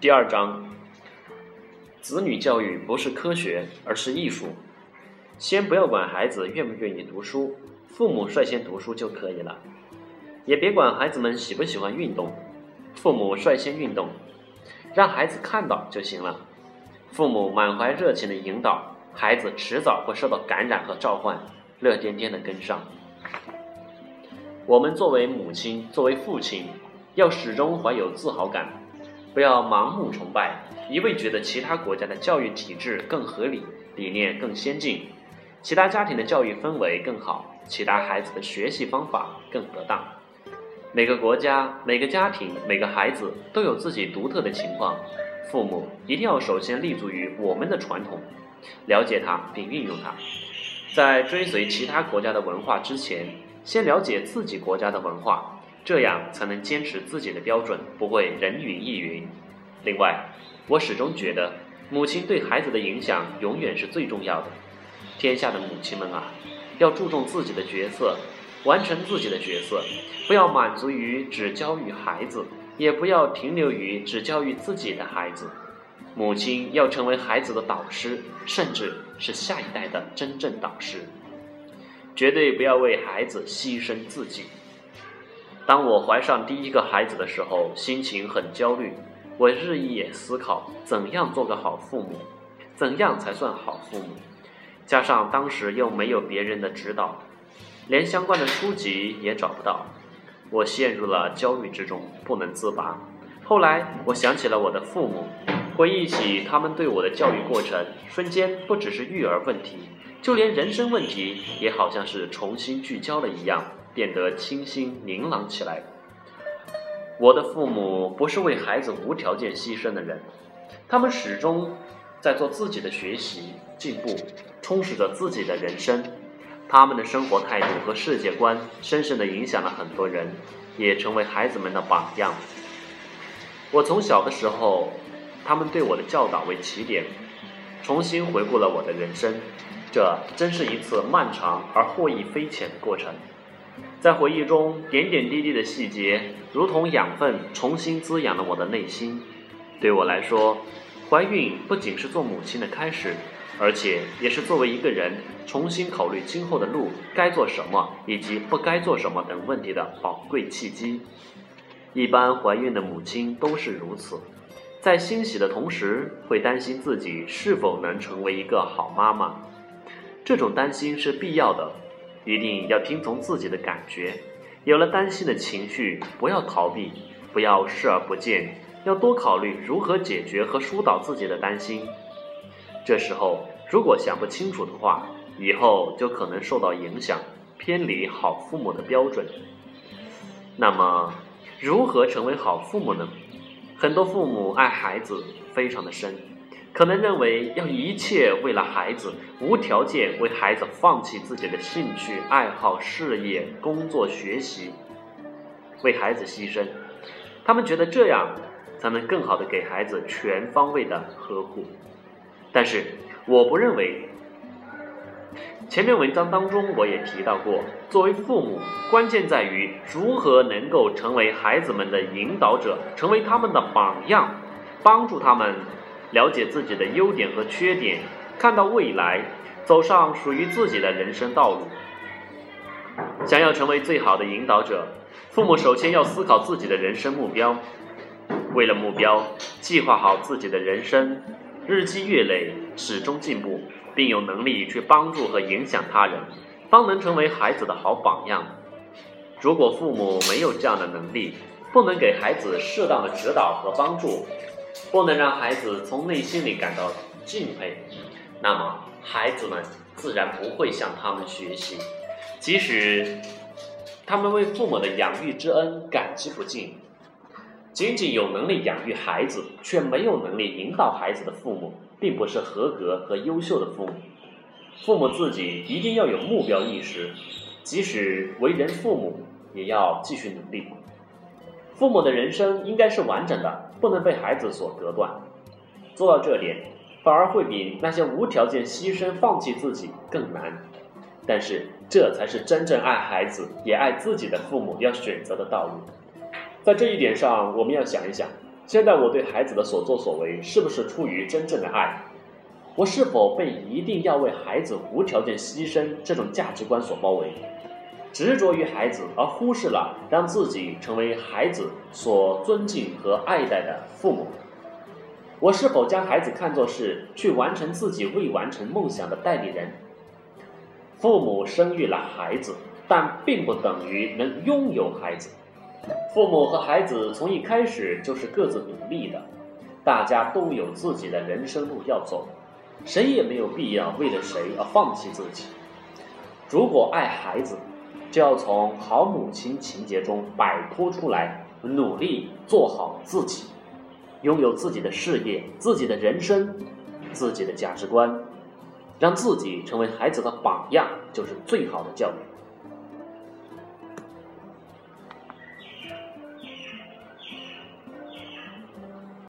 第二章，子女教育不是科学，而是艺术。先不要管孩子愿不愿意读书，父母率先读书就可以了。也别管孩子们喜不喜欢运动，父母率先运动，让孩子看到就行了。父母满怀热情的引导，孩子迟早会受到感染和召唤，乐颠颠的跟上。我们作为母亲，作为父亲，要始终怀有自豪感，不要盲目崇拜，一味觉得其他国家的教育体制更合理，理念更先进，其他家庭的教育氛围更好，其他孩子的学习方法更得当。每个国家、每个家庭、每个孩子都有自己独特的情况，父母一定要首先立足于我们的传统，了解它并运用它。在追随其他国家的文化之前，先了解自己国家的文化，这样才能坚持自己的标准，不会人云亦云。另外，我始终觉得，母亲对孩子的影响永远是最重要的。天下的母亲们啊，要注重自己的角色。完成自己的角色，不要满足于只教育孩子，也不要停留于只教育自己的孩子。母亲要成为孩子的导师，甚至是下一代的真正导师。绝对不要为孩子牺牲自己。当我怀上第一个孩子的时候，心情很焦虑，我日夜思考怎样做个好父母，怎样才算好父母。加上当时又没有别人的指导。连相关的书籍也找不到，我陷入了焦虑之中，不能自拔。后来我想起了我的父母，回忆起他们对我的教育过程，瞬间不只是育儿问题，就连人生问题也好像是重新聚焦了一样，变得清新明朗起来。我的父母不是为孩子无条件牺牲的人，他们始终在做自己的学习进步，充实着自己的人生。他们的生活态度和世界观深深地影响了很多人，也成为孩子们的榜样。我从小的时候，他们对我的教导为起点，重新回顾了我的人生。这真是一次漫长而获益匪浅的过程。在回忆中，点点滴滴的细节如同养分，重新滋养了我的内心。对我来说，怀孕不仅是做母亲的开始。而且也是作为一个人重新考虑今后的路该做什么以及不该做什么等问题的宝贵契机。一般怀孕的母亲都是如此，在欣喜的同时，会担心自己是否能成为一个好妈妈。这种担心是必要的，一定要听从自己的感觉。有了担心的情绪，不要逃避，不要视而不见，要多考虑如何解决和疏导自己的担心。这时候，如果想不清楚的话，以后就可能受到影响，偏离好父母的标准。那么，如何成为好父母呢？很多父母爱孩子非常的深，可能认为要一切为了孩子，无条件为孩子放弃自己的兴趣爱好、事业、工作、学习，为孩子牺牲。他们觉得这样才能更好的给孩子全方位的呵护。但是，我不认为。前面文章当中我也提到过，作为父母，关键在于如何能够成为孩子们的引导者，成为他们的榜样，帮助他们了解自己的优点和缺点，看到未来，走上属于自己的人生道路。想要成为最好的引导者，父母首先要思考自己的人生目标，为了目标，计划好自己的人生。日积月累，始终进步，并有能力去帮助和影响他人，方能成为孩子的好榜样。如果父母没有这样的能力，不能给孩子适当的指导和帮助，不能让孩子从内心里感到敬佩，那么孩子们自然不会向他们学习。即使他们为父母的养育之恩感激不尽。仅仅有能力养育孩子，却没有能力引导孩子的父母，并不是合格和优秀的父母。父母自己一定要有目标意识，即使为人父母，也要继续努力。父母的人生应该是完整的，不能被孩子所隔断。做到这点，反而会比那些无条件牺牲、放弃自己更难。但是，这才是真正爱孩子也爱自己的父母要选择的道路。在这一点上，我们要想一想：现在我对孩子的所作所为，是不是出于真正的爱？我是否被一定要为孩子无条件牺牲这种价值观所包围，执着于孩子，而忽视了让自己成为孩子所尊敬和爱戴的父母？我是否将孩子看作是去完成自己未完成梦想的代理人？父母生育了孩子，但并不等于能拥有孩子。父母和孩子从一开始就是各自独立的，大家都有自己的人生路要走，谁也没有必要为了谁而放弃自己。如果爱孩子，就要从好母亲情节中摆脱出来，努力做好自己。拥有自己的事业、自己的人生、自己的价值观，让自己成为孩子的榜样，就是最好的教育。